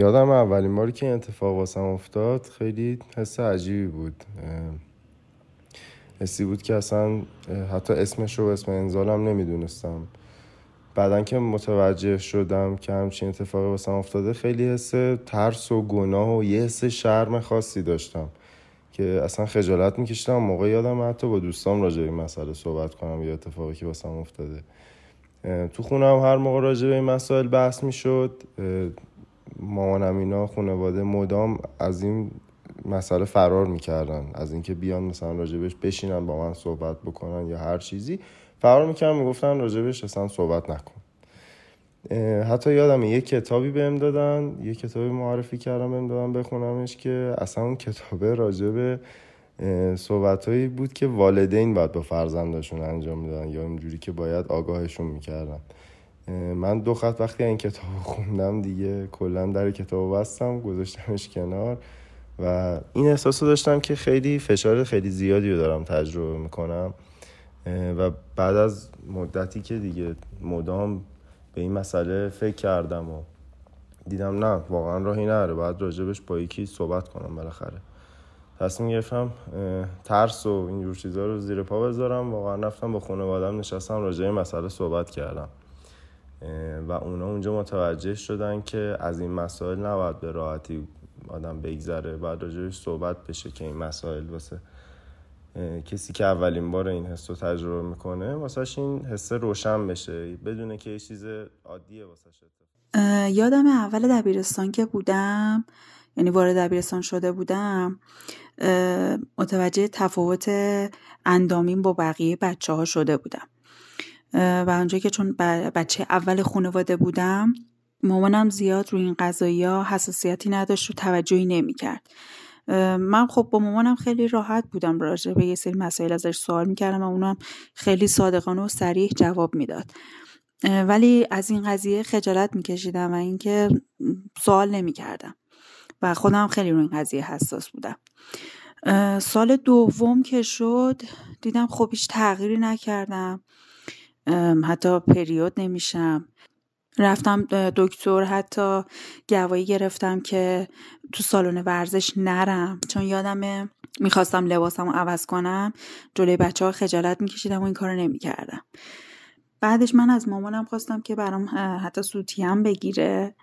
یادم اولین باری که این اتفاق واسم افتاد خیلی حس عجیبی بود. حسی بود که اصلا حتی اسمش رو اسم انزالم نمی‌دونستم. بعدا که متوجه شدم که همچین اتفاقی واسم افتاده خیلی حس ترس و گناه و یه حس شرم خاصی داشتم که اصلا خجالت میکشیدم. موقع یادم حتی با دوستام راجع به مسئله صحبت کنم یا اتفاقی که واسم افتاده. تو خونم هر موقع راجع به این مسائل بحث می‌شد مامانم اینا خانواده مدام از این مسئله فرار می‌کردن. از اینکه بیان مثلا راجبش بشینن با من صحبت بکنن یا هر چیزی. فرار می‌کردن می‌گفتن راجبش اصلا صحبت نکن. حتی یادم یه کتابی بهم دادن یه کتابی معرفی کردم بهم دادن بخونمش که اصلا اون کتابه راجب صحبتهایی بود که والدین باید با فرزندشون انجام می‌دادن یا اینجوری که باید آگاهشون می‌کردن. من دو خط وقتی این کتاب خوندم دیگه کلا در کتاب بستم گذاشتمش کنار و این احساس رو داشتم که خیلی فشار خیلی زیادی رو دارم تجربه می‌کنم. و بعد از مدتی که دیگه مدام به این مسئله فکر کردم و دیدم نه واقعا راهی نداره. باید راجبش با یکی صحبت کنم بالاخره. تصمیم گرفتم ترس و اینجور چیزا رو زیر پا بذارم. واقعا رفتم با خانوادم نشستم راجع مسئله صحبت کردم. و اونا اونجا متوجه شدن که از این مسائل نباید به راحتی آدم بگذره بعد راجعش صحبت بشه که این مسائل واسه کسی که اولین بار این حس رو تجربه می‌کنه واسهش این حس روشن بشه. بدونه که یه چیز عادیه واسه یادم اول دبیرستان که بودم یعنی وارد دبیرستان شده بودم متوجه تفاوت اندامین با بقیه بچه ها شده بودم. و اونجا که چون بچه اول خانواده بودم مامانم زیاد روی این قضایی ها حساسیتی نداشت و توجهی نمی‌کرد. من خب با مامانم خیلی راحت بودم راجع به یه سری مسائل ازش سوال می‌کردم و اونم خیلی صادقانه و سریح جواب می‌داد. ولی از این قضیه خجالت میکشیدم و اینکه سوال نمی‌کردم. و خودم خیلی روی این قضیه حساس بودم. سال دوم که شد دیدم خب هیچ تغییری نکردم. حتی پریود نمیشم. رفتم دکتر حتی گواهی گرفتم که تو سالن ورزش نرم. چون یادم می‌خواستم لباسم رو عوض کنم جلوی بچه ها خجالت میکشیدم و این کار نمی‌کردم. بعدش من از مامانم خواستم که برام حتی سوتیم بگیره.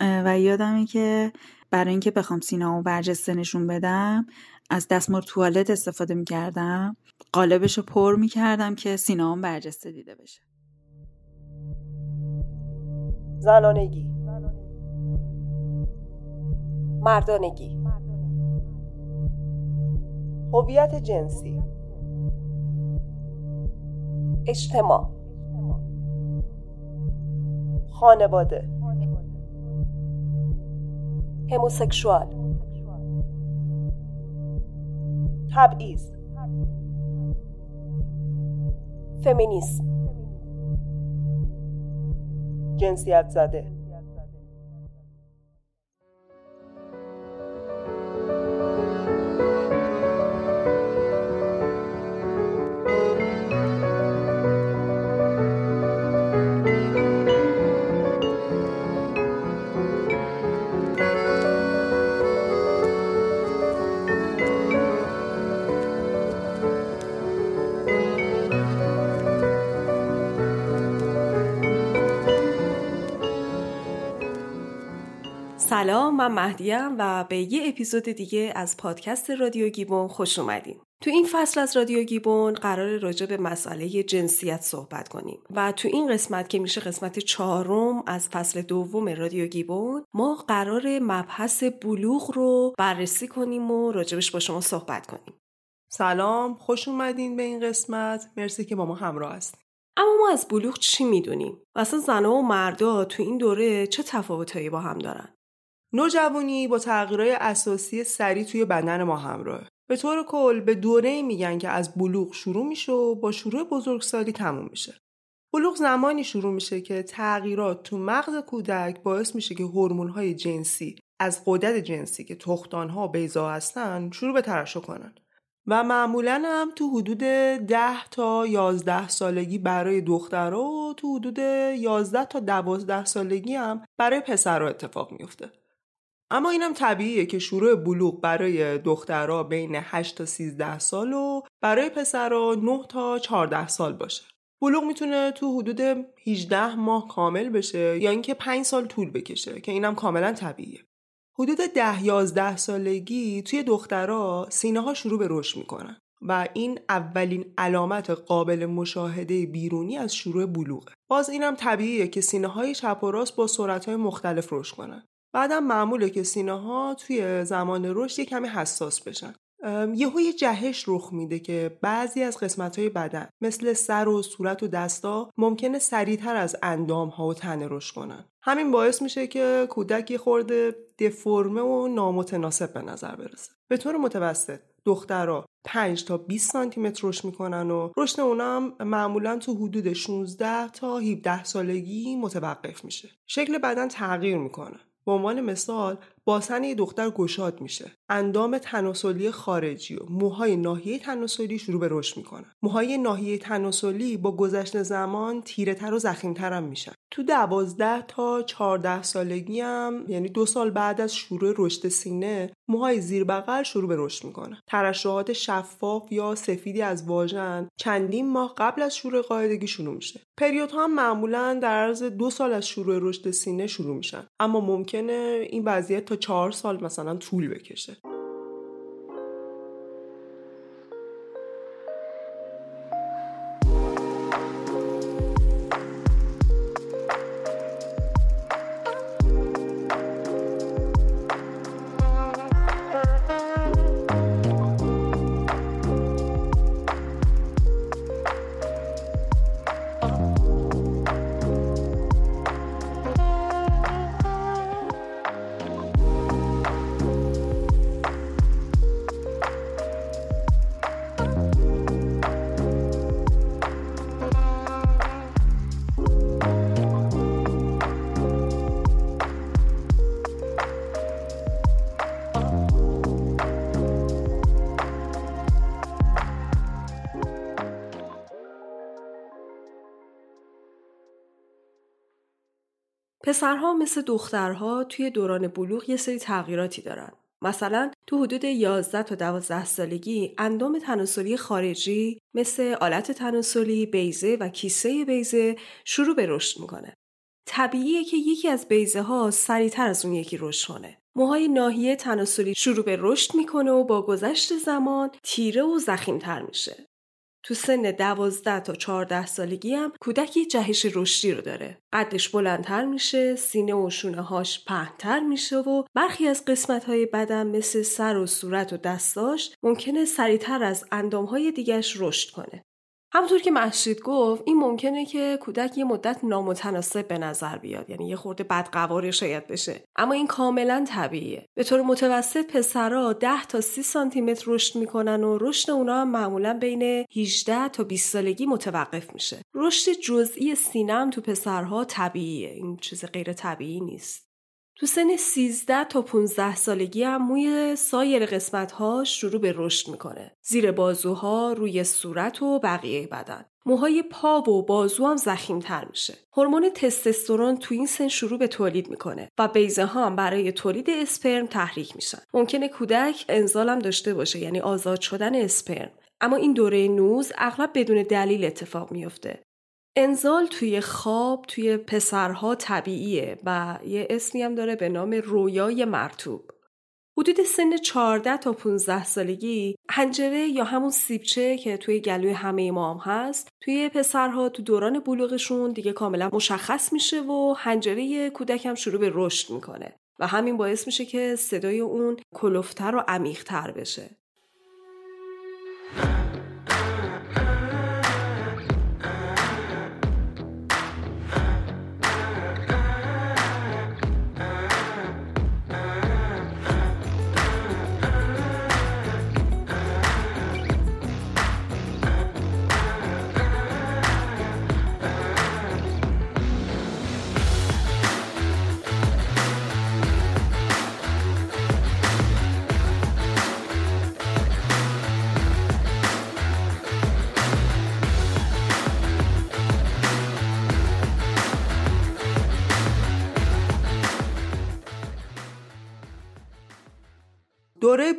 و یادمه که برای اینکه بخوام سینا و برجسته نشون بدم از دستمال توالت استفاده می‌کردم. قالبش رو پر می‌کردم که سینا برجسته دیده بشه. زنانگی. مردانگی. هویت جنسی. اجتماع. خانواده. هموسکشوال. تبعیض. فمینیسم. جنسیت زده. سلام من مهدیم و به یه اپیزود دیگه از پادکست رادیو گیبون خوش اومدین. تو این فصل از رادیو گیبون قرار راجع به مسئله جنسیت صحبت کنیم و تو این قسمت که میشه قسمت چهارم از فصل دوم رادیو گیبون ما قرار مبحث بلوغ رو بررسی کنیم و راجبش با شما صحبت کنیم. سلام خوش اومدین به این قسمت مرسی که با ما همراه هستین. اما ما از بلوغ چی می‌دونیم؟ و اصلا زنها و مردا تو این دوره چه تفاوتهایی با هم دارن؟ نوجوانی با تغییرهای اساسی سریع توی بدن ما همراهه. به طور کل به دوره میگن که از بلوغ شروع میشه و با شروع بزرگسالی تموم میشه. بلوغ زمانی شروع میشه که تغییرات تو مغز کودک باعث میشه که هورمون‌های جنسی از قدرت جنسی که تختانها بیزا هستن شروع به ترشح کنن. و معمولا هم تو حدود 10 تا 11 سالگی برای دخترها و تو حدود 11 تا 12 سالگی هم برای پسرها اتفاق میفته. اما اینم طبیعیه که شروع بلوغ برای دخترها بین 8 تا 13 سال و برای پسرها 9 تا 14 سال باشه بلوغ می‌تونه تو حدود 18 ماه کامل بشه یا اینکه 5 سال طول بکشه که اینم کاملا طبیعیه حدود 10 11 سالگی توی دخترها سینه ها شروع به رشد می‌کنن و این اولین علامت قابل مشاهده بیرونی از شروع بلوغه. باز اینم طبیعیه که سینه های چپ و راست با سرعت های مختلف رشد کنن. بعدم معموله که سینه ها توی زمان رشد یک کمی حساس بشن. یهو یه جهش رخ میده که بعضی از قسمت های بدن مثل سر و صورت و دستا ممکنه سریعتر از اندام ها و تنه رشد کنن. همین باعث میشه که کودک یه خورده دفرمه و نامتناسب به نظر برسه. به طور متوسط دخترها 5 تا 20 سانتی متر رشد می‌کنن و رشد اونا هم معمولا تو حدود 16 تا 17 سالگی متوقف میشه. شکل بدن تغییر می‌کنه. به عنوان مثال باسن یه دختر گشاد میشه. اندام تناسلی خارجی و موهای ناحیه تناسلی شروع به رشد می‌کنن موهای ناحیه تناسلی با گذشت زمان تیره تر و زخیمتر هم میشن. تو دوازده تا چهارده سالگی هم یعنی دو سال بعد از شروع رشد سینه موهای زیر بغل شروع به رشد می‌کنه ترشحات شفاف یا سفیدی از واژن چندین ماه قبل از شروع قاعدگی شروع میشه. پریودها هم معمولا در عرض دو سال از شروع رشد سینه شروع میشن. اما ممکنه این وضعیت تا چهار سال مثلا طول بکشه. پسرها مثل دخترها توی دوران بلوغ یه سری تغییراتی دارن. مثلا تو حدود 11 تا 12 سالگی اندام تناسلی خارجی مثل آلت تناسلی، بیزه و کیسه بیزه شروع به رشد می‌کنه. طبیعیه که یکی از بیزه ها سریعتر از اون یکی رشد کنه. موهای ناحیه تناسلی شروع به رشد می‌کنه و با گذشت زمان تیره و زخیمتر میشه. تو سن دوازده تا چهارده سالگی هم کودک یه جهش رشدی رو داره. قدش بلندتر میشه، سینه و شونه هاش پهنتر میشه و برخی از قسمت های بدن مثل سر و صورت و دستاش ممکنه سریعتر از اندام های دیگرش رشد کنه. همونطور که محشید گفت این ممکنه که کودک یه مدت نامتناسب به نظر بیاد یعنی یه خورده بدقواره شاید بشه. اما این کاملا طبیعیه. به طور متوسط پسرها 10 تا 30 سانتی متر رشد می‌کنن و رشد اونا هم معمولا بین 18 تا 20 سالگی متوقف میشه. رشد جزئی سینه هم تو پسرها طبیعیه. این چیز غیر طبیعی نیست. تو سن 13 تا 15 سالگی هم موی سایر قسمت ها شروع به رشد می‌کنه. زیر بازوها، روی صورت و بقیه بدن. موهای پا و بازو هم زخیم تر میشه. هورمون تستوسترون تو این سن شروع به تولید می‌کنه و بیزه ها هم برای تولید اسپرم تحریک میشن. ممکنه کودک انزال هم داشته باشه یعنی آزاد شدن اسپرم. اما این دوره نوز اغلب بدون دلیل اتفاق میفته. انزال توی خواب توی پسرها طبیعیه و یه اسمی هم داره به نام رویای مرتوب. حدود سن 14 تا 15 سالگی هنجره یا همون سیبچه که توی گلوی همه ما هم هست توی پسرها تو دوران بلوغشون دیگه کاملا مشخص میشه و هنجره کودک هم شروع به رشد می‌کنه و همین باعث میشه که صدای اون کلفتر و عمیقتر بشه.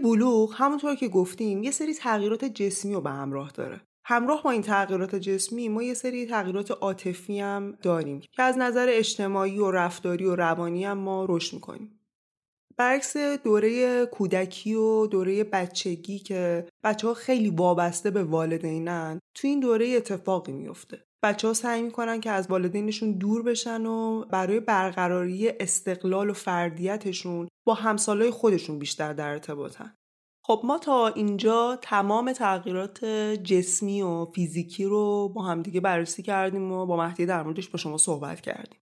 بلوغ همونطور که گفتیم یه سری تغییرات جسمی رو به همراه داره. همراه با این تغییرات جسمی ما یه سری تغییرات عاطفی هم داریم که از نظر اجتماعی و رفتاری و روانی هم ما رشد می‌کنیم. برعکس دوره کودکی و دوره بچگی که بچه ها خیلی وابسته به والدینن تو این دوره اتفاقی میفته بچه ها سعی می‌کنن که از والدینشون دور بشن و برای برقراری استقلال و فردیتشون با همسالای خودشون بیشتر در ارتباطن. خب ما تا اینجا تمام تغییرات جسمی و فیزیکی رو با همدیگه بررسی کردیم و با مهدی در موردش با شما صحبت کردیم.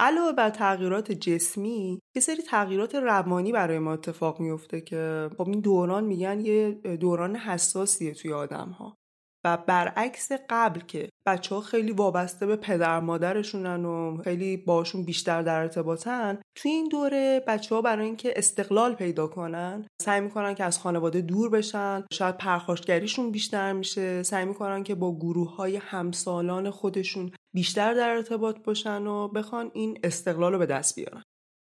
علاوه بر تغییرات جسمی یه سری تغییرات روانی برای ما اتفاق میفته که خب این دوران میگن یه دوران حساسیه توی آدم ها و برعکس قبل که بچه ها خیلی وابسته به پدر مادرشونن و خیلی باشون بیشتر در ارتباطن توی این دوره بچه ها برای اینکه استقلال پیدا کنن سعی می‌کنن که از خانواده دور بشن شاید پرخاشگریشون بیشتر میشه سعی می‌کنن که با گروه های همسالان خودشون بیشتر در ارتباط باشن و بخوان این استقلال رو به دست بیارن.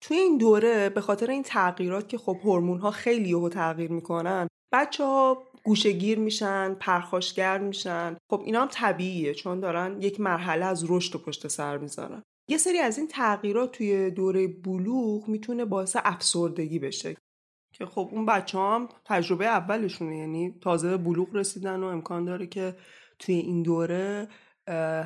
توی این دوره به خاطر این تغییرات که خب هورمون ها خیلی یهو تغییر می‌کنن بچه ها گوشگیر میشن پرخاشگر میشن. خب اینا هم طبیعیه چون دارن یک مرحله از رشد و پشت سر می‌ذارن. یه سری از این تغییرات توی دوره بلوغ می‌تونه باعث افسردگی بشه. که خب اون بچه هم تجربه اولشونه یعنی تازه به بلوغ رسیدن و امکان داره که توی این دوره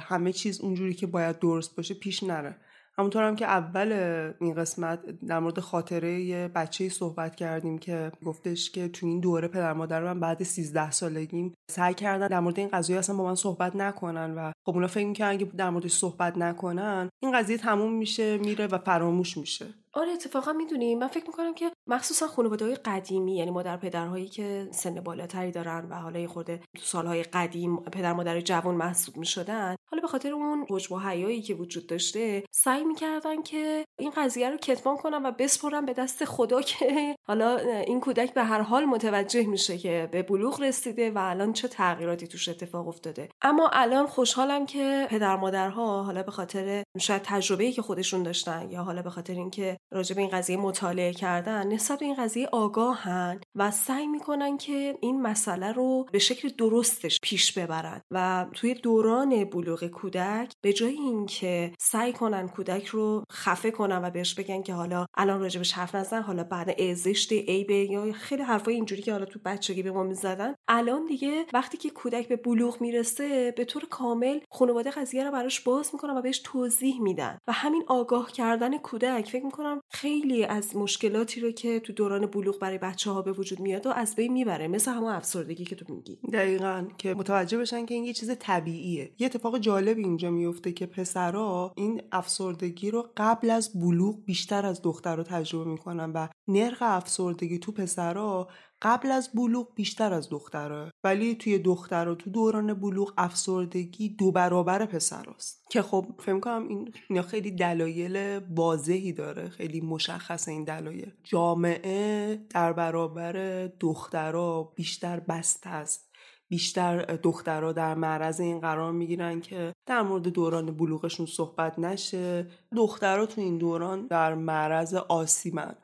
همه چیز اونجوری که باید درست باشه پیش نره. همونطور هم که اول این قسمت در مورد خاطره یه بچه صحبت کردیم که گفتش که تو این دوره پدر مادر من بعد 13 سالگیم سعی کردن در مورد این قضیه اصلا با من صحبت نکنن و خب اونا فکر می‌کنن اگه در موردش صحبت نکنن این قضیه تموم میشه میره و فراموش میشه. آره اتفاقا می‌دونی من فکر می‌کنم که مخصوصا خانواده های قدیمی یعنی مادر پدرهایی که سن بالاتری دارن و حالا خورده تو سالهای قدیم پدر مادر جوان محسوب می‌شدن حالا به خاطر اون حجب و حیایی که وجود داشته سعی می‌کردن که این قضیه رو کتمان کنن و بسپرن به دست خدا که حالا این کودک به هر حال متوجه میشه که به بلوغ رسیده و الان چه تغییراتی توش اتفاق افتاده. اما الان خوشحالم که پدر مادرها حالا به خاطر شاید تجربه‌ای که خودشون داشتن یا حالا به خاطر اینکه راجع به این قضیه مطالعه کردن نسبت به این قضیه آگاهن و سعی می‌کنن که این مسئله رو به شکل درستش پیش ببرن و توی دوران بلوغ کودک به جای اینکه سعی کنن کودک رو خفه کنن و بهش بگن که حالا الان راجبش حرف نزن حالا بعد ازشت عیبه یا خیلی حرفای اینجوری که حالا تو بچگی به ما می‌زدن الان دیگه وقتی که کودک به بلوغ می‌رسه به طور کامل خانواده قضیه رو براش باز می‌کنن و بهش توضیح میدن. و همین آگاه کردن کودک فکر می‌کنم خیلی از مشکلاتی رو که تو دوران بلوغ برای بچه ها به وجود میاد و از بین می‌بره. مثل همون افسردگی که تو میگی. دقیقا. که متوجه بشن که این یه چیز طبیعیه. یه اتفاق جالب اینجا میفته که پسرا این افسردگی رو قبل از بلوغ بیشتر از دخترها تجربه می‌کنن و نرخ افسردگی تو پسرا قبل از بلوغ بیشتر از دختره. ولی توی دختر تو دوران بلوغ افسردگی دو برابر پسراست که خب فکر کنم این خیلی دلایل واضحی داره. خیلی مشخص این دلایل. جامعه در برابر دخترها بیشتر بسته است. بیشتر دخترها در معرض این قرار می‌گیرن که در مورد دوران بلوغشون صحبت نشه. دخترها تو این دوران در معرض آسیمن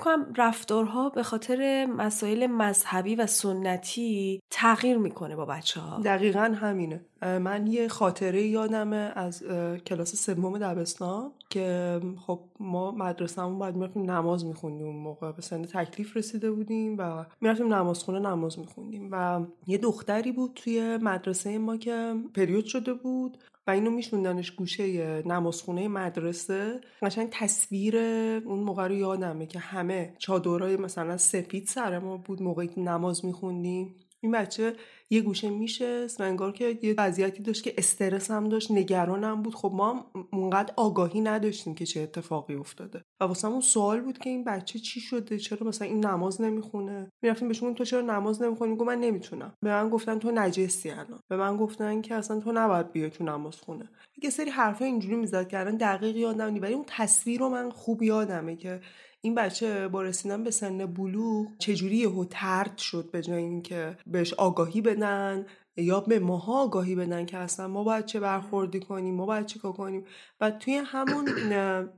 کنم رفتارها به خاطر مسائل مذهبی و سنتی تغییر می‌کنه با بچه ها دقیقا همینه. من یه خاطره یادمه از کلاس سوم دبستان که خب ما مدرسهمون باید می‌رفتیم نماز میخوندیم. اون موقع به سن تکلیف رسیده بودیم و می‌رفتیم نمازخونه نماز میخوندیم. و یه دختری بود توی مدرسه ما که پریود شده بود. اینو میشوندنش گوشه نمازخونه مدرسه. قشنگ تصویر اون موقع رو یادمه که همه چادرای مثلا سفید سر ما بود موقعی که نماز میخوندیم. این بچه یه گوشه میشست و انگار که یه وضعیتی داشت که استرس هم داشت نگرانم بود. خب ما هم اونقدر آگاهی نداشتیم که چه اتفاقی افتاده. و واسه اون سوال بود که این بچه چی شده؟ چرا مثلا این نماز نمی‌خونه؟ می‌رفتیم بهشون تو چرا نماز نمی‌خونی؟ میگو من نمی‌تونم. به من گفتن تو نجسی الان. به من گفتن که اصلا تو نباید بیای تو نماز خونه. یه سری حرفا اینجوری می‌زد که الان دقیق یادم نی ولی اون تصویر رو من خوب یادمه که این بچه با رسیدن به سن بلوغ چجوری یهو ترد شد به جای اینکه بهش آگاهی بدن یا به ماها آگاهی بدن که اصلا ما باید چه برخوردی کنیم ما باید چیکار کنیم؟ و توی همون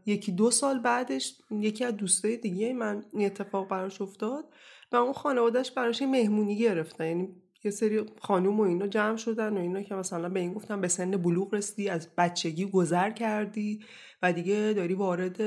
یکی دو سال بعدش یکی از دوستای دیگه من این اتفاق براش افتاد و اون خانوادهش براش مهمونی گرفتن. یعنی یه سری خانوم و اینا جمع شدن و اینا که مثلا به این گفتن به سن بلوغ رسیدی از بچگی گذر کردی و دیگه داری وارد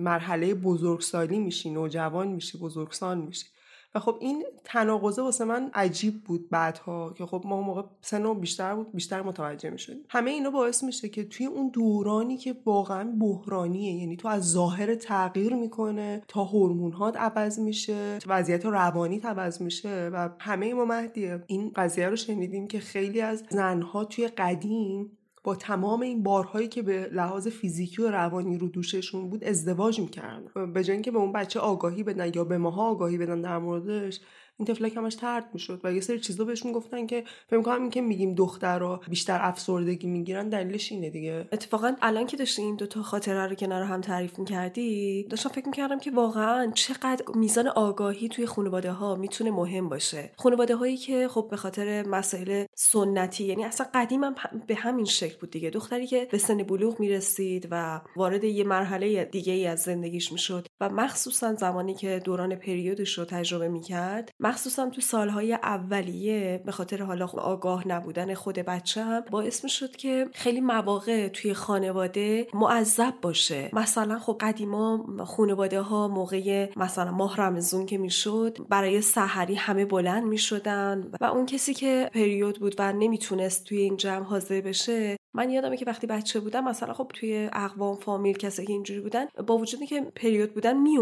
مرحله بزرگسالی میشی نوجوان میشی بزرگسال میشی. و خب این تناقضه واسه من عجیب بود بعدها که خب ما موقع سنم بیشتر بود بیشتر متوجه می‌شدیم. همه اینا باعث میشه که توی اون دورانی که واقعا بحرانیه یعنی تو از ظاهر تغییر می‌کنه تا هورمونات عوض میشه وضعیت روانی عوض میشه و همه ما مهدیه. این قضیه رو شنیدیم که خیلی از زنها توی قدیم با تمام این بارهایی که به لحاظ فیزیکی و روانی رو دوششون بود ازدواج می‌کردن. به جای اینکه به اون بچه آگاهی بدن یا به ماها آگاهی بدن در موردش این طفلک همش ترد می‌شد و یه سری چیزا بهشون گفتن که فکر می‌کنم این که میگیم دخترها بیشتر افسردگی می‌گیرن دلیلش اینه دیگه. اتفاقا الان که داشتی این دوتا خاطره رو کنار هم تعریف می‌کردی داشتم فکر می‌کردم که واقعا چقدر میزان آگاهی توی خانواده ها می‌تونه مهم باشه. خانواده هایی که خب به خاطر مسائل سنتی یعنی اصلا قدیم هم به همین شکل بود دیگه. دختری که به سن بلوغ می‌رسید و وارد یه مرحله دیگه ای از زندگیش می‌شد و مخصوصا زمانی که دوران پریودش رو تجربه می‌کرد مخصوصا تو سالهای اولیه به خاطر حالا آگاه نبودن خود بچه هم باعث می شد که خیلی مواقع توی خانواده معذب باشه. مثلا خب قدیما خانواده ها موقع مثلا ماه رمزون که می‌شد برای سحری همه بلند می شدن و اون کسی که پریود بود و نمی‌تونست توی این جمع حاضر بشه من یادمه که وقتی بچه بودم مثلا خب توی اقوام فامیل کسی که اینجوری بودن با وجودی که پریود بودن می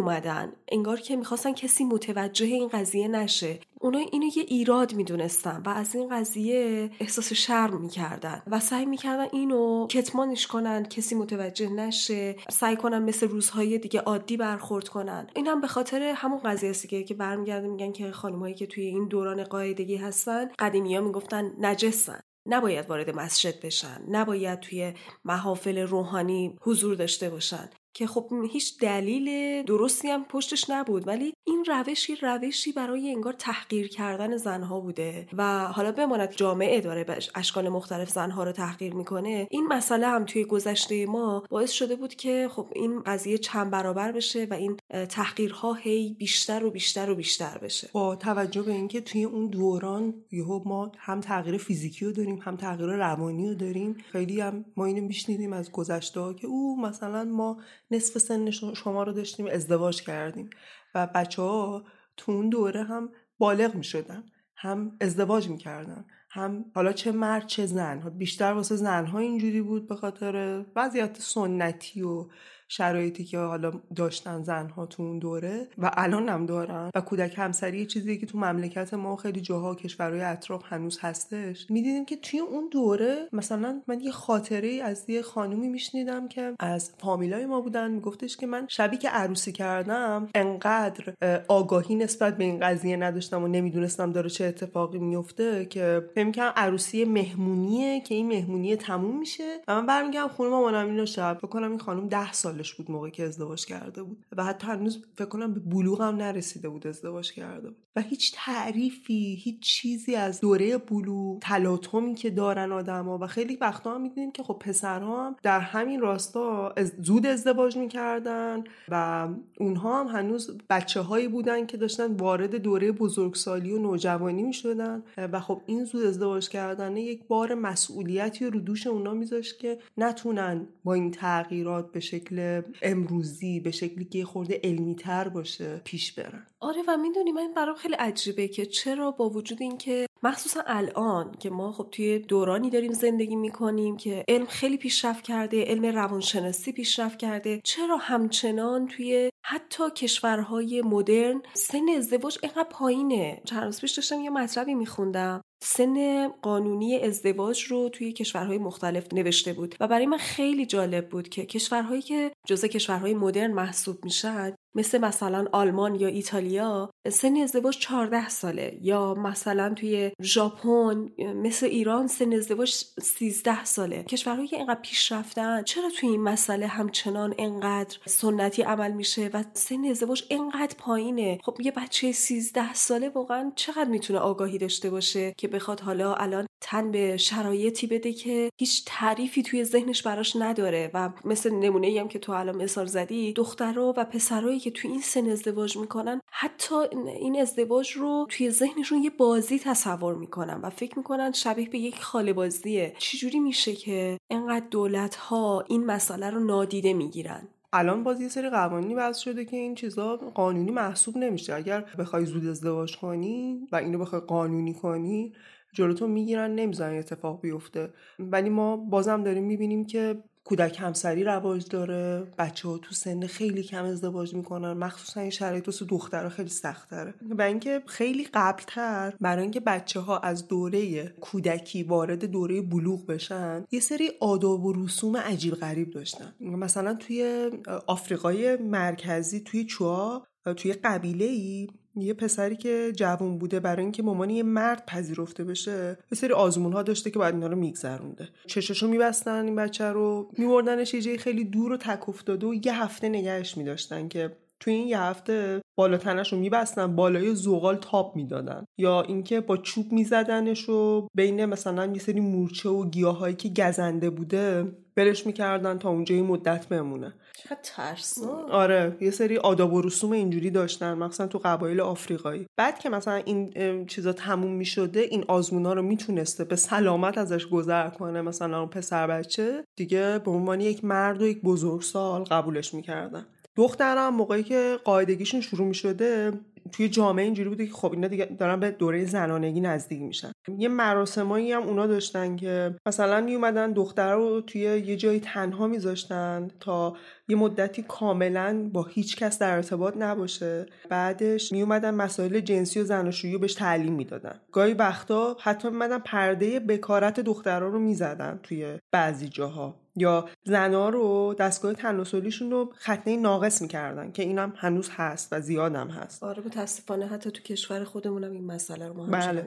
انگار که می‌خواستن کسی متوجه این قضیه نشه. اونا اینو یه ایراد می‌دونستن و از این قضیه احساس شرم می‌کردن و سعی می‌کردن اینو کتمانش کنن کسی متوجه نشه سعی کنن مثل روزهای دیگه عادی برخورد کنن. این هم به خاطر همون قضیه است که برمیگردن میگن که خانمایی که توی این دوران قاعدگی هستن قدیمی ها می‌گفتن نجسن. نباید وارد مسجد بشن نباید توی محافل روحانی حضور داشته باشن. که خب هیچ دلیل درستی هم پشتش نبود ولی این روشی روشی برای انگار تحقیر کردن زنها بوده و حالا بماند جامعه داره به اشکال مختلف زنها رو تحقیر می‌کنه. این مسئله هم توی گذشته ما باعث شده بود که خب این قضیه چند برابر بشه و این تحقیرها هی بیشتر و بیشتر و بیشتر بشه. با توجه به اینکه توی اون دوران یهو ما هم تغییر فیزیکی رو داریم هم تغییر روانی رو داریم خیلی هم ما اینو میشنیدیم از گذشته که او مثلا ما نصف سن شما رو داشتیم ازدواج کردیم. و بچه ها تو اون دوره هم بالغ می شدن هم ازدواج می‌کردن. هم حالا چه مرد چه زن. بیشتر واسه زنها اینجوری بود به خاطر وضعیت سنتی و شرایطی که حالا داشتن زنها تو اون دوره و الان هم دارن و کودک همسری چیزی که تو مملکت ما خیلی جاها کشورهای اطراف هنوز هستش. می‌دیدیم که توی اون دوره مثلا من یه خاطره از یه خانومی میشنیدم که از فامیلای ما بودن. میگفتش که من شبی که عروسی کردم انقدر آگاهی نسبت به این قضیه نداشتم و نمی‌دونستم داره چه اتفاقی میفته که فکر کنم عروسی مهمونیه که این مهمونیه تموم میشه. و من برمیگردم خونه مامانم اینو شب. بکنم این خانم ده سال سالش بود موقعی که ازدواج کرده بود. و حتی هنوز فکر کنم به بلوغ هم نرسیده بود ازدواج کرده بود. و هیچ تعریفی هیچ چیزی از دوره بلوغ تلاطمی که دارن آدما. و خیلی وقتا هم می‌دونیم که خب پسرها هم در همین راستا زود ازدواج می‌کردن و اونها هم هنوز بچه هایی بودن که داشتن وارد دوره بزرگسالی و نوجوانی می‌شدن. و خب این زود ازدواج کردن یک بار مسئولیتی رو دوش اونا میذاشت که نتونن با این تغییرات به شکل امروزی به شکلی که خورده علمی تر باشه پیش برن. آره و می‌دونی من برام عجیبه که چرا با وجود اینکه مخصوصا الان که ما خب توی دورانی داریم زندگی می‌کنیم که علم خیلی پیشرفت کرده علم روانشناسی پیشرفت کرده. چرا همچنان توی حتی کشورهای مدرن سن ازدواج اینقدر پایینه؟ چند روز پیش داشتم یه مطلبی میخوندم. سن قانونی ازدواج رو توی کشورهای مختلف نوشته بود و برای من خیلی جالب بود که کشورهایی که جزء کشورهای مدرن محسوب میشن مثل مثلا آلمان یا ایتالیا سن ازدواج 14 ساله یا مثلا توی ژاپن مثل ایران سن ازدواج 13 ساله. کشورهایی که اینقدر پیش رفتن چرا توی این مسئله همچنان اینقدر سنتی عمل میشه و سن ازدواج اینقدر پایینه؟ خب یه بچه 13 ساله واقعا چقدر می‌تونه آگاهی داشته باشه که بخواد حالا الان تن به شرایطی بده که هیچ تعریفی توی ذهنش براش نداره و مثل نمونه هم که تو الان مثال زدی دخترها و پسرایی که توی این سن ازدواج می‌کنن حتی این ازدواج رو توی ذهنشون یه بازی تصور می‌کنن و فکر می‌کنن شبیه به یک خاله بازیه. چجوری میشه که انقدر دولت ها این مسئله رو نادیده می‌گیرن؟ الان باز یه سری قوانینی وضع شده که این چیزا قانونی محسوب نمیشه. اگر بخوای زود ازدواج کنی و اینو بخوای قانونی کنی جلوتو می‌گیرن نمی‌ذارن اتفاق بیفته. ولی ما بازم داریم می‌بینیم که کودک همسری رواج داره. بچه ها تو سن خیلی کم ازدواج می‌کنن. مخصوصا این شرایط واسه دخترها خیلی سختره و اینکه خیلی قبلتر برای اینکه بچه ها از دوره کودکی وارد دوره بلوغ بشن یه سری آداب و رسوم عجیب غریب داشتن. مثلا توی آفریقای مرکزی توی چوا توی قبیله ای یه پسری که جوون بوده برای اینکه مامانی یه مرد پذیرفته بشه یه سری آزمون ها داشته که باید اینا رو میگذرونده. چششو میبستن این بچه رو میوردنش یه جای خیلی دور و تک افتاده و یه هفته نگهش میداشتن که توی این یه هفته بالا تنش رو میبستن بالای زغال تاپ می‌دادن. یا اینکه با چوب میزدنش و بین مثلا یه سری مورچه و گیاهایی که گزنده بوده بلش می‌کردن تا اونجا مدت بمونه. چقدر ترس. آره. یه سری آداب و رسوم اینجوری داشتن مثلا تو قبایل آفریقایی. بعد که مثلا این چیزا تموم می‌شده این آزمونا رو می‌تونسته به سلامت ازش گذر کنه مثلا اون پسر بچه دیگه به عنوان یک مرد و یک بزرگسال قبولش می‌کردن. دخترم موقعی که قاعدگیشون شروع می شده توی جامعه اینجوری بوده که خب اینا دیگه دارن به دوره زنانگی نزدیک میشن. یه مراسمایی هم اونا داشتن که مثلا می اومدن دختر رو توی یه جایی تنها میذاشتن تا یه مدتی کاملا با هیچ کس در ارتباط نباشه. بعدش می اومدن مسائل جنسی و زناشویی رو بهش تعلیم می‌دادن. گاهی وقتا حتی میمدن پرده بکارت دخترها رو می‌زدن توی بعضی جاها. یا زنا رو دستگاه تناسلیشون رو ختنه ناقص می‌کردن که اینم هنوز هست و زیادم هست. آره متاسفانه حتی تو کشور خودمونم این مسئله رو ما بله.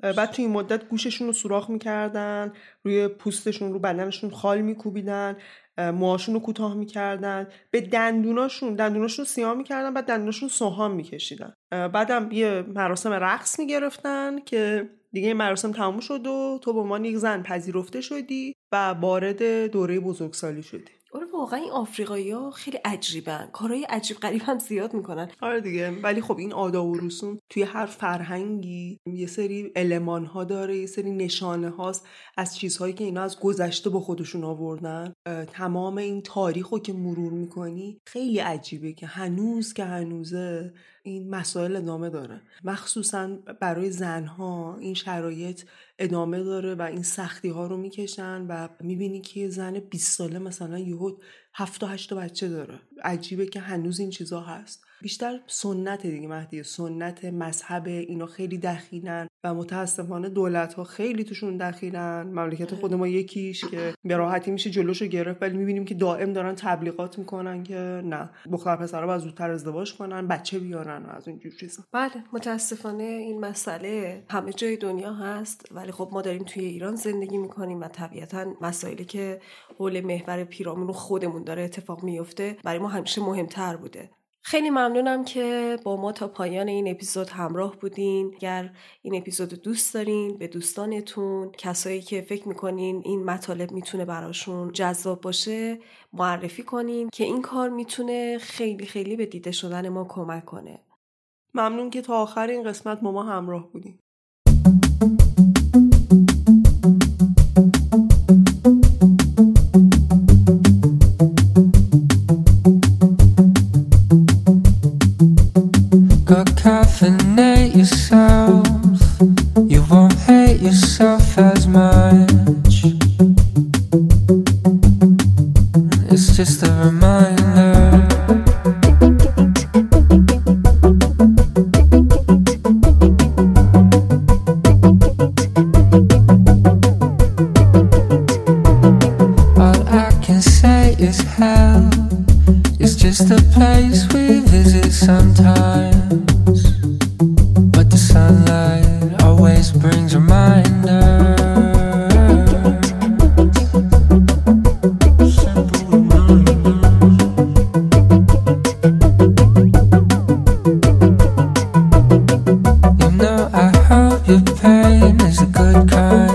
بعد تو این مدت گوششون رو سوراخ می‌کردن روی پوستشون رو بدنشون خال میکوبیدن. موهاشون رو کوتاه می‌کردن. به دندوناشون دندوناشون سیاه می‌کردن بعد دندوناشون سوهام میکشیدن. بعدم یه مراسم رقص می‌گرفتن که دیگه مراسم تموم شد و تو به عنوان یک زن پذیرفته شدی و وارد دوره بزرگسالی شدی. آره واقعا این آفریقایی ها خیلی عجیبن. کارهای عجیب غریب هم زیاد می‌کنن. آره دیگه ولی خب این آداب و رسوم توی هر فرهنگی یه سری المان ها داره یه سری نشانه هاست از چیزهایی که اینا از گذشته با خودشون آوردن. تمام این تاریخ رو که مرور می‌کنی خیلی عجیبه که هنوز که هنوزه این مسائل ادامه داره. مخصوصا برای زنها این شرایط ادامه داره و این سختی ها رو می‌کشن و می‌بینی که زن 20 ساله مثلا یهو هفت و هشت بچه داره. عجیبه که هنوز این چیزا هست. بیشتر سنت دیگه مهدی. سنت مذهب اینا خیلی دخیلن و متاسفانه دولت ها خیلی توشون دخیلن. مملکت آره. خود ما یکیش که به راحتی میشه جلوشو گرفت ولی می‌بینیم که دائم دارن تبلیغات می‌کنن که نه. دختر پسرها باید زودتر ازدواج کنن بچه بیارن و از اینجور چیزا. بله متاسفانه این مسئله همه جای دنیا هست ولی خب ما داریم توی ایران زندگی می‌کنیم و طبیعتا مسائلی که حول محور پیرامون خودمون داره اتفاق میفته برای ما همیشه مهمتر بوده. خیلی ممنونم که با ما تا پایان این اپیزود همراه بودین. اگر این اپیزود دوست دارین به دوستانتون کسایی که فکر می‌کنین این مطالب می‌تونه براشون جذاب باشه معرفی کنین که این کار می‌تونه خیلی خیلی به دیده شدن ما کمک کنه. ممنون که تا آخر این قسمت با ما همراه بودین. is a good kind.